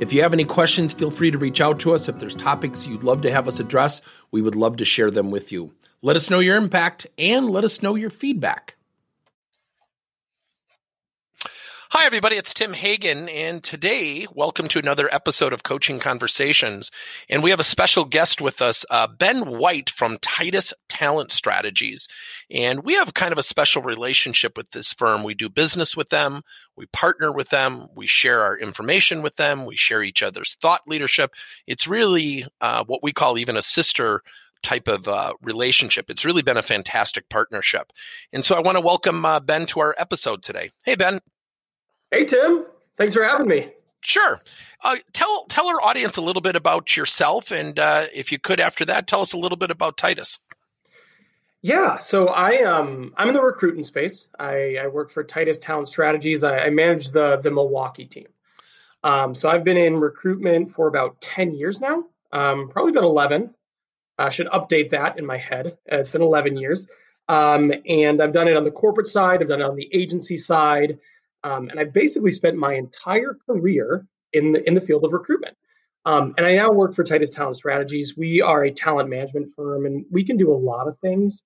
If you have any questions, feel free to reach out to us. If there's topics you'd love to have us address, we would love to share them with you. Let us know your impact and let us know your feedback. Hi, everybody. It's Tim Hagen. And today, welcome to another episode of Coaching Conversations. And we have a special guest with us, uh, Ben White from Titus Talent Strategies. And we have kind of a special relationship with this firm. We do business with them, we partner with them, we share our information with them, we share each other's thought leadership. It's really uh, what we call even a sister type of uh, relationship. It's really been a fantastic partnership. And so I want to welcome uh, Ben to our episode today. Hey, Ben. Hey, Tim. Thanks for having me. Sure. Uh, tell tell our audience a little bit about yourself, and uh, if you could, after that, tell us a little bit about Titus. Yeah, so I um I'm in the recruiting space. I, I work for Titus Talent Strategies. I, I manage the the Milwaukee team. Um, so I've been in recruitment for about ten years now. Um, probably been eleven. I should update that in my head. Uh, it's been eleven years, um, and I've done it on the corporate side. I've done it on the agency side. Um, and I basically spent my entire career in the in the field of recruitment. Um, and I now work for Titus Talent Strategies. We are a talent management firm, and we can do a lot of things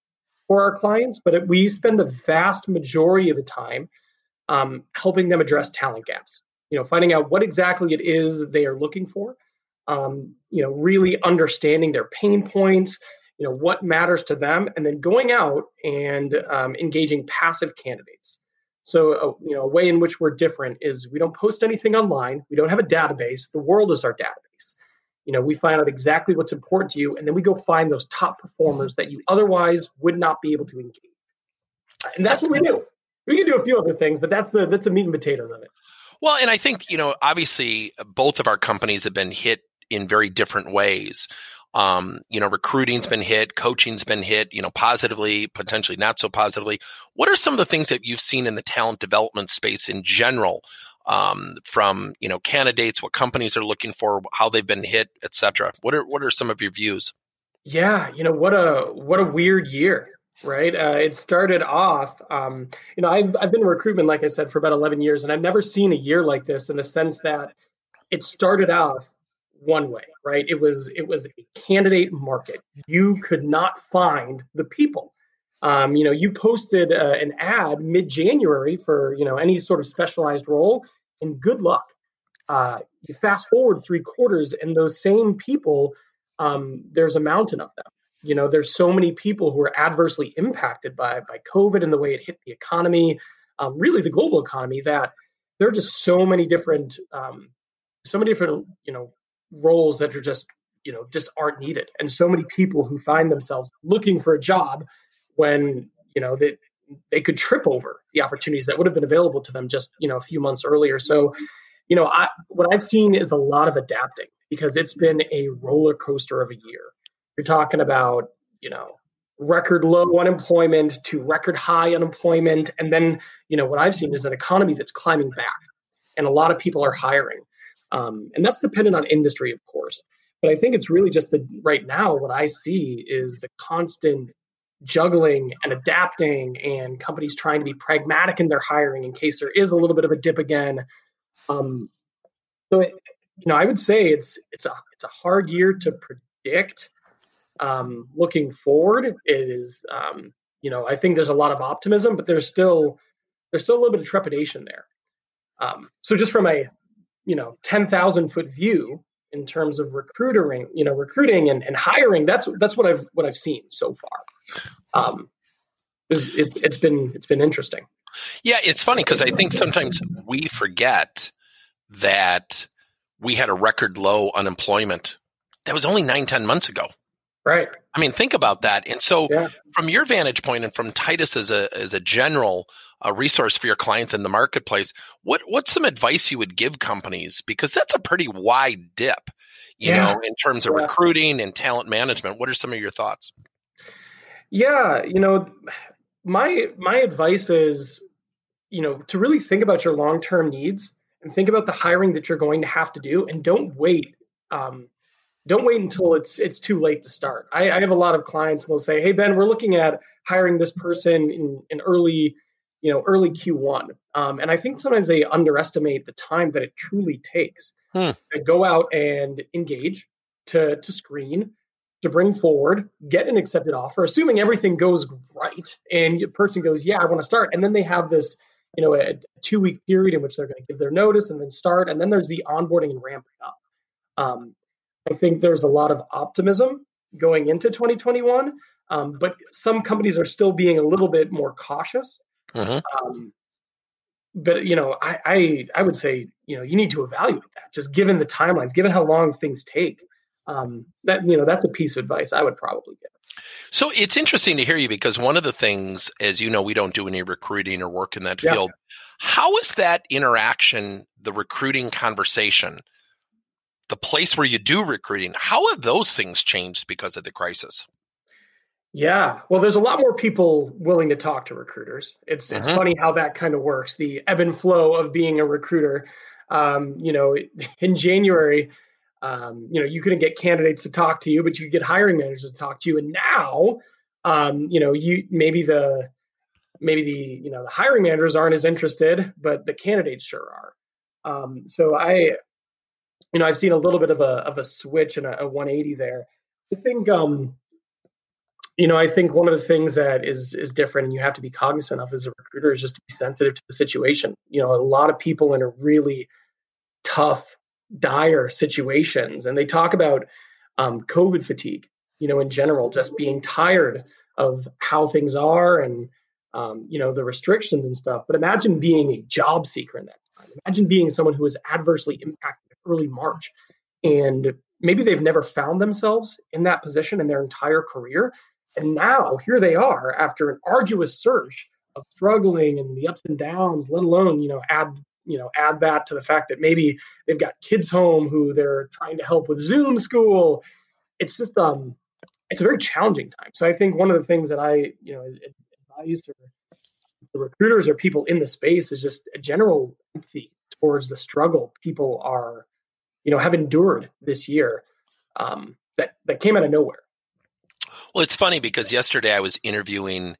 for our clients, but it, we spend the vast majority of the time um, helping them address talent gaps. You know, finding out what exactly it is they are looking for. Um, you know, really understanding their pain points. You know, what matters to them, and then going out and um, engaging passive candidates. So, uh, you know, a way in which we're different is we don't post anything online. We don't have a database. The world is our database. You know, we find out exactly what's important to you, and then we go find those top performers that you otherwise would not be able to engage. And that's, that's what we do. We can do a few other things, but that's the that's the meat and potatoes of it. Well, and I think you know, obviously, both of our companies have been hit in very different ways. Um, you know, recruiting's been hit, coaching's been hit, you know, positively, potentially not so positively. What are some of the things that you've seen in the talent development space in general? Um, from you know candidates, what companies are looking for, how they've been hit, et cetera. What are what are some of your views? Yeah, you know what a what a weird year, right? Uh, it started off, um, you know, I've I've been in recruitment, like I said, for about eleven years, and I've never seen a year like this in the sense that it started off one way, right? It was it was a candidate market. You could not find the people. Um, you know, you posted uh, an ad mid January for you know any sort of specialized role, and good luck. Uh, you fast forward three quarters, and those same people, um, there's a mountain of them. You know, there's so many people who are adversely impacted by by COVID and the way it hit the economy, um, really the global economy. That there are just so many different, um, so many different, you know, roles that are just you know just aren't needed. And so many people who find themselves looking for a job when you know that they, they could trip over the opportunities that would have been available to them just you know a few months earlier. So you know I, what i've seen is a lot of adapting because it's been a roller coaster of a year. You're talking about you know record low unemployment to record high unemployment. And then you know what i've seen is an economy that's climbing back and a lot of people are hiring um, and that's dependent on industry, of course. But I think it's really just the right now, what I see is the constant juggling and adapting and companies trying to be pragmatic in their hiring in case there is a little bit of a dip again. Um, so, it, you know, I would say it's it's a it's a hard year to predict. Um, looking forward, it is um, you know I think there's a lot of optimism, but there's still there's still a little bit of trepidation there. Um, so just from a you know 10,000 foot view in terms of recruiting, you know, recruiting and, and hiring. That's that's what I've what I've seen so far. Um, it's, it's, it's been it's been interesting. Yeah, it's funny because I think sometimes we forget that we had a record low unemployment. That was only nine ten months ago. Right. I mean, think about that. And so, yeah. from your vantage point, and from Titus as a as a general a resource for your clients in the marketplace, what what's some advice you would give companies because that's a pretty wide dip. you yeah. know, in terms of yeah. recruiting and talent management. What are some of your thoughts? Yeah, you know, my my advice is, you know, to really think about your long term needs and think about the hiring that you're going to have to do, and don't wait. Um, don't wait until it's it's too late to start. I, I have a lot of clients and they'll say, "Hey Ben, we're looking at hiring this person in, in early, you know, early Q1." Um, and I think sometimes they underestimate the time that it truly takes hmm. to go out and engage, to to screen, to bring forward, get an accepted offer, assuming everything goes right, and the person goes, "Yeah, I want to start," and then they have this you know a two week period in which they're going to give their notice and then start and then there's the onboarding and ramping up um, I think there's a lot of optimism going into 2021, um, but some companies are still being a little bit more cautious. Uh-huh. Um, but you know, I, I, I would say you know you need to evaluate that just given the timelines, given how long things take. Um, that you know that's a piece of advice I would probably give. So it's interesting to hear you because one of the things, as you know, we don't do any recruiting or work in that yeah. field. How is that interaction, the recruiting conversation? the place where you do recruiting. How have those things changed because of the crisis? Yeah, well, there's a lot more people willing to talk to recruiters. It's it's mm-hmm. funny how that kind of works. The ebb and flow of being a recruiter. Um, you know, in January, um, you know, you couldn't get candidates to talk to you, but you could get hiring managers to talk to you. And now, um, you know, you maybe the maybe the you know the hiring managers aren't as interested, but the candidates sure are. Um, so I you know, I've seen a little bit of a of a switch and a, a 180 there. I think, um, you know, I think one of the things that is is different, and you have to be cognizant of as a recruiter, is just to be sensitive to the situation. You know, a lot of people in a really tough, dire situations, and they talk about um, COVID fatigue. You know, in general, just being tired of how things are and um, you know the restrictions and stuff. But imagine being a job seeker in that time. Imagine being someone who was adversely impacted early March. And maybe they've never found themselves in that position in their entire career. And now here they are after an arduous search of struggling and the ups and downs, let alone, you know, add, you know, add that to the fact that maybe they've got kids home who they're trying to help with Zoom school. It's just um it's a very challenging time. So I think one of the things that I, you know, advise or the recruiters or people in the space is just a general empathy towards the struggle people are you know have endured this year um, that that came out of nowhere. Well, it's funny because yesterday I was interviewing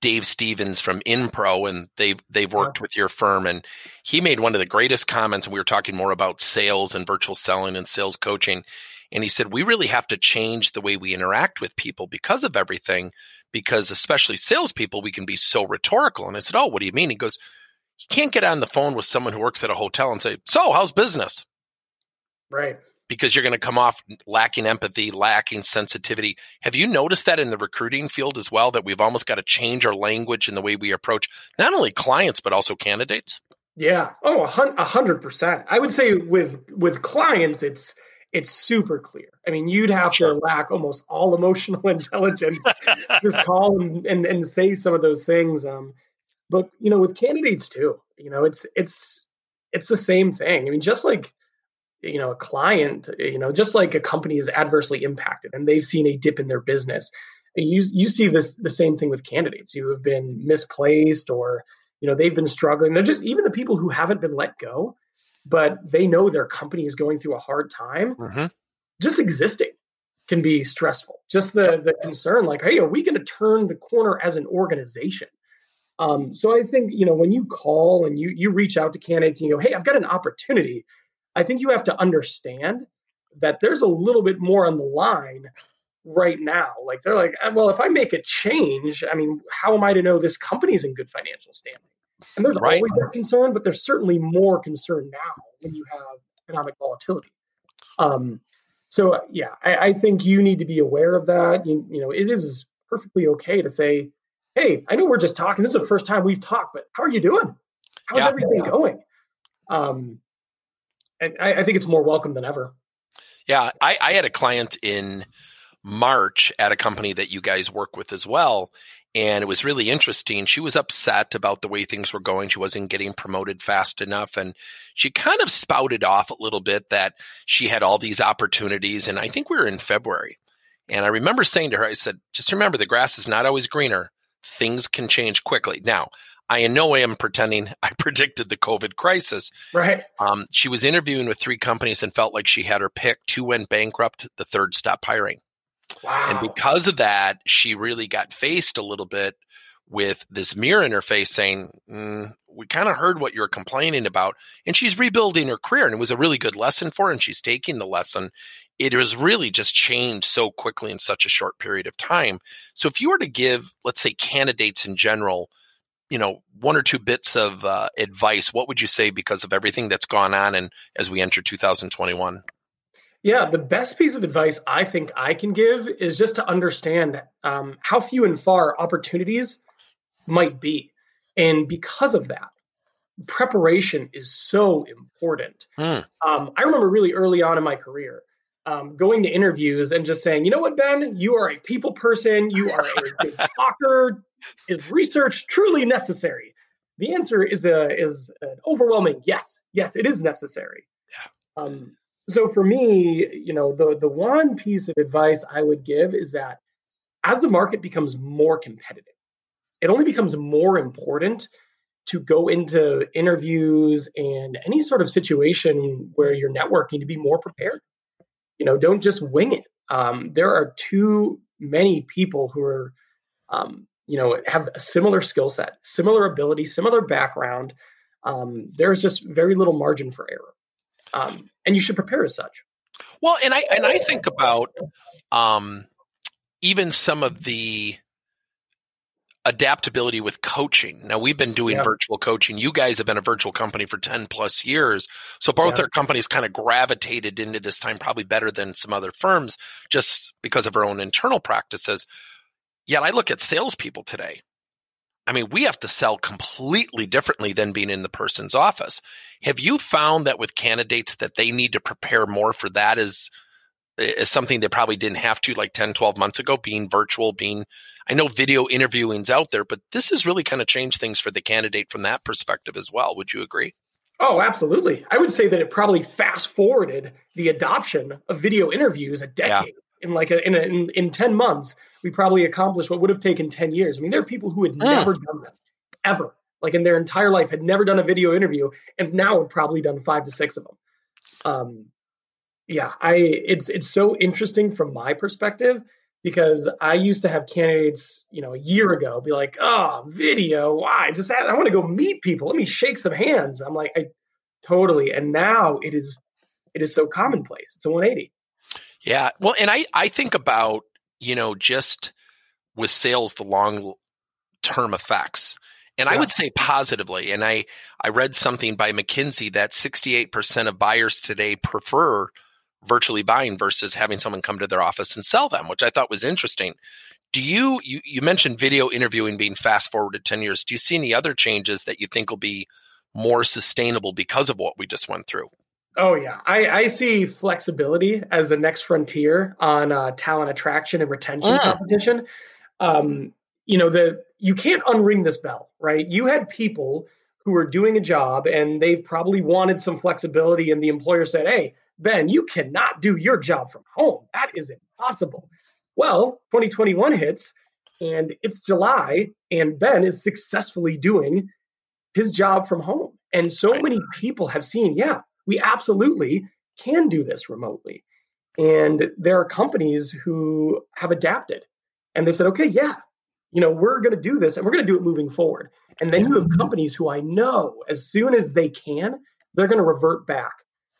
Dave Stevens from InPro, and they've they've oh. worked yeah. with your firm, and he made one of the greatest comments. And we were talking more about sales and virtual selling and sales coaching, and he said we really have to change the way we interact with people because of everything. Because especially salespeople, we can be so rhetorical. And I said, "Oh, what do you mean?" He goes, "You can't get on the phone with someone who works at a hotel and say, "So, how's business?" Right. Because you're going to come off lacking empathy, lacking sensitivity. Have you noticed that in the recruiting field as well, that we've almost got to change our language and the way we approach not only clients, but also candidates? Yeah. Oh, a hundred percent. I would say with with clients, it's it's super clear. I mean, you'd have sure. to lack almost all emotional intelligence, just call and, and, and say some of those things. Um, but you know, with candidates too, you know, it's it's it's the same thing. I mean, just like you know a client you know just like a company is adversely impacted and they've seen a dip in their business you you see this the same thing with candidates. Who have been misplaced or you know they've been struggling. They're just even the people who haven't been let go but they know their company is going through a hard time mm-hmm. just existing can be stressful. Just the the concern like hey are we going to turn the corner as an organization? Um, so i think you know when you call and you you reach out to candidates and you go hey i've got an opportunity I think you have to understand that there's a little bit more on the line right now. Like they're like, well, if I make a change, I mean, how am I to know this company's in good financial standing? And there's right. always that concern, but there's certainly more concern now when you have economic volatility. Um, so yeah, I, I, think you need to be aware of that. You, you know, it is perfectly okay to say, "Hey, I know we're just talking. This is the first time we've talked, but how are you doing? How's yeah. everything going?" Um, and I, I think it's more welcome than ever. Yeah, I, I had a client in March at a company that you guys work with as well. and it was really interesting. She was upset about the way things were going. She wasn't getting promoted fast enough. And she kind of spouted off a little bit that she had all these opportunities. And I think we were in February. And I remember saying to her, I said, just remember the grass is not always greener. Things can change quickly. Now, I in no way am pretending I predicted the COVID crisis. Right. Um, she was interviewing with three companies and felt like she had her pick. Two went bankrupt. The third stopped hiring. Wow. And because of that, she really got faced a little bit with this mirror in her face saying, mm, we kind of heard what you're complaining about. And she's rebuilding her career. And it was a really good lesson for her. And she's taking the lesson. It has really just changed so quickly in such a short period of time. So if you were to give, let's say, candidates in general, you know, one or two bits of uh, advice, what would you say because of everything that's gone on and as we enter 2021? Yeah, the best piece of advice I think I can give is just to understand um, how few and far opportunities might be. And because of that, preparation is so important. Mm. Um, I remember really early on in my career um, going to interviews and just saying, you know what, Ben, you are a people person, you are a good talker. Is research truly necessary? The answer is a is an overwhelming yes. Yes, it is necessary. Yeah. Um, so for me, you know, the the one piece of advice I would give is that as the market becomes more competitive, it only becomes more important to go into interviews and any sort of situation where you're networking to be more prepared. You know, don't just wing it. Um, there are too many people who are, um, you know, have a similar skill set, similar ability, similar background. Um, there's just very little margin for error um, and you should prepare as such. Well, and I and I think about um, even some of the adaptability with coaching. Now we've been doing yeah. virtual coaching. You guys have been a virtual company for 10 plus years. So both yeah. our companies kind of gravitated into this time probably better than some other firms just because of our own internal practices. Yet I look at salespeople today I mean, we have to sell completely differently than being in the person's office. Have you found that with candidates that they need to prepare more for that is is something they probably didn't have to like 10, 12 months ago, being virtual, being I know video interviewing's out there, but this has really kind of changed things for the candidate from that perspective as well. Would you agree? Oh, absolutely. I would say that it probably fast forwarded the adoption of video interviews a decade yeah. In like a, in, a, in in 10 months we probably accomplished what would have taken 10 years. I mean, there are people who had mm. never done that ever, like in their entire life, had never done a video interview, and now have probably done five to six of them. Um, yeah, I it's it's so interesting from my perspective because I used to have candidates, you know, a year ago be like, "Oh, video, why? Just I want to go meet people. Let me shake some hands." I'm like, I totally. And now it is it is so commonplace. It's a 180. Yeah. Well, and I I think about you know, just with sales, the long term effects. And yeah. I would say positively. And I, I read something by McKinsey that 68% of buyers today prefer virtually buying versus having someone come to their office and sell them, which I thought was interesting. Do you, you, you mentioned video interviewing being fast forwarded 10 years. Do you see any other changes that you think will be more sustainable because of what we just went through? Oh yeah, I, I see flexibility as the next frontier on uh, talent attraction and retention mm. competition. Um, you know, the you can't unring this bell, right? You had people who were doing a job and they've probably wanted some flexibility, and the employer said, "Hey, Ben, you cannot do your job from home. That is impossible." Well, 2021 hits, and it's July, and Ben is successfully doing his job from home. And so many people have seen, yeah, we absolutely can do this remotely. And there are companies who have adapted and they've said, okay, yeah, you know, we're going to do this and we're going to do it moving forward. And then you have companies who I know as soon as they can, they're going to revert back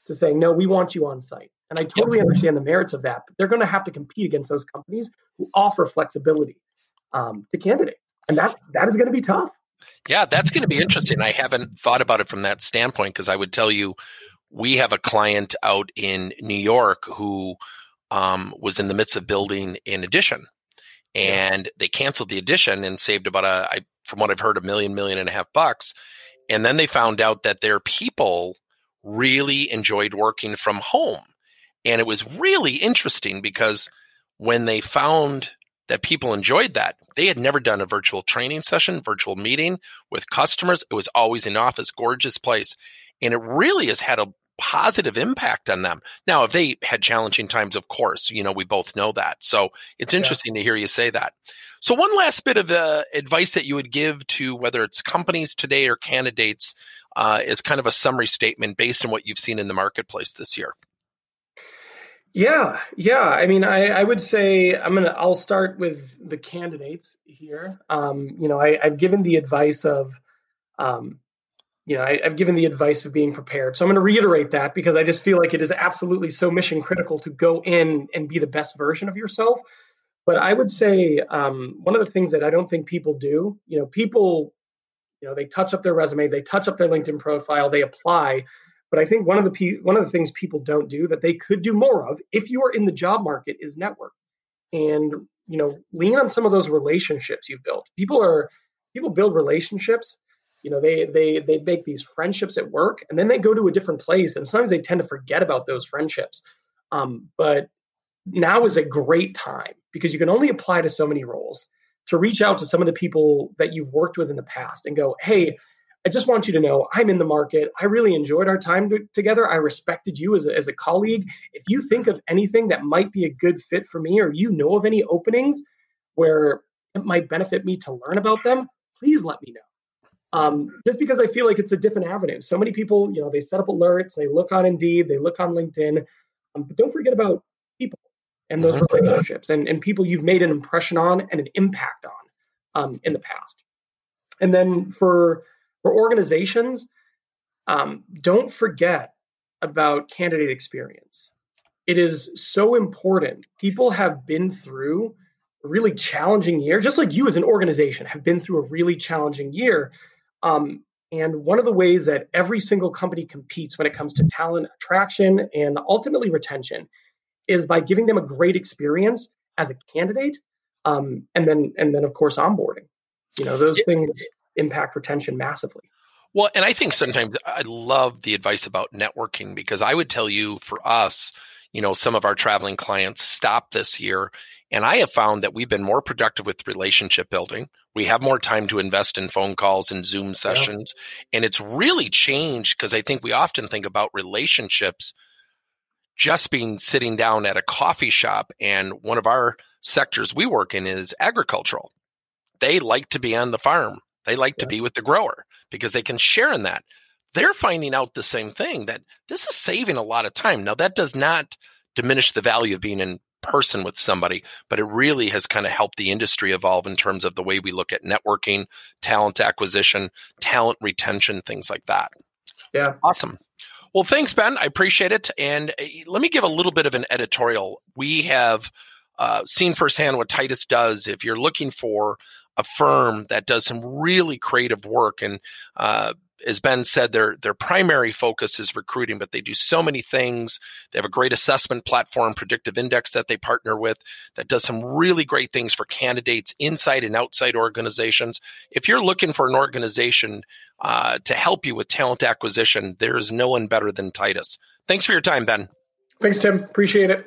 to saying, no, we want you on site. And I totally understand the merits of that, but they're going to have to compete against those companies who offer flexibility um, to candidates. And that that is going to be tough. Yeah, that's going to be interesting. I haven't thought about it from that standpoint because I would tell you we have a client out in New York who um, was in the midst of building an addition, and they canceled the addition and saved about a, I, from what I've heard, a million, million and a half bucks. And then they found out that their people really enjoyed working from home, and it was really interesting because when they found that people enjoyed that. They had never done a virtual training session, virtual meeting with customers. It was always in office, gorgeous place. And it really has had a positive impact on them. Now, if they had challenging times, of course, you know, we both know that. So it's interesting yeah. to hear you say that. So one last bit of uh, advice that you would give to whether it's companies today or candidates uh, is kind of a summary statement based on what you've seen in the marketplace this year. Yeah, yeah. I mean, I, I would say I'm gonna. I'll start with the candidates here. Um, you know, I, have given the advice of, um, you know, I, have given the advice of being prepared. So I'm going to reiterate that because I just feel like it is absolutely so mission critical to go in and be the best version of yourself. But I would say um, one of the things that I don't think people do, you know, people, you know, they touch up their resume, they touch up their LinkedIn profile, they apply, but I think one of the one of the things people don't do that they could do more of, if you are in the job market, is network, and you know lean on some of those relationships you've built. People are people build relationships. You know they they they make these friendships at work, and then they go to a different place, and sometimes they tend to forget about those friendships. Um, but now is a great time because you can only apply to so many roles to reach out to some of the people that you've worked with in the past and go, hey, I just want you to know I'm in the market. I really enjoyed our time to, together. I respected you as a, as a colleague. If you think of anything that might be a good fit for me, or you know of any openings where it might benefit me to learn about them, please let me know. Um, just because I feel like it's a different avenue. So many people, you know, they set up alerts, they look on Indeed, they look on LinkedIn, um, but don't forget about people and those relationships and, and people you've made an impression on and an impact on um, in the past. And then for for organizations, um, don't forget about candidate experience. It is so important. People have been through a really challenging year, just like you as an organization have been through a really challenging year. Um, and one of the ways that every single company competes when it comes to talent attraction and ultimately retention is by giving them a great experience as a candidate, um, and then and then of course onboarding. You know those things impact retention massively. Well, and I think sometimes I love the advice about networking because I would tell you for us, you know, some of our traveling clients stopped this year. And I have found that we've been more productive with relationship building. We have more time to invest in phone calls and Zoom sessions. Yeah. And it's really changed because I think we often think about relationships just being sitting down at a coffee shop. And one of our sectors we work in is agricultural. They like to be on the farm. They like yeah. to be with the grower because they can share in that. They're finding out the same thing that this is saving a lot of time. Now, that does not diminish the value of being in person with somebody, but it really has kind of helped the industry evolve in terms of the way we look at networking, talent acquisition, talent retention, things like that. Yeah. Awesome. Well, thanks, Ben. I appreciate it. And uh, let me give a little bit of an editorial. We have uh, seen firsthand what Titus does. If you're looking for a firm that does some really creative work and uh, as Ben said, their their primary focus is recruiting, but they do so many things. They have a great assessment platform, Predictive Index, that they partner with that does some really great things for candidates inside and outside organizations. If you're looking for an organization uh, to help you with talent acquisition, there is no one better than Titus. Thanks for your time, Ben. Thanks, Tim. Appreciate it.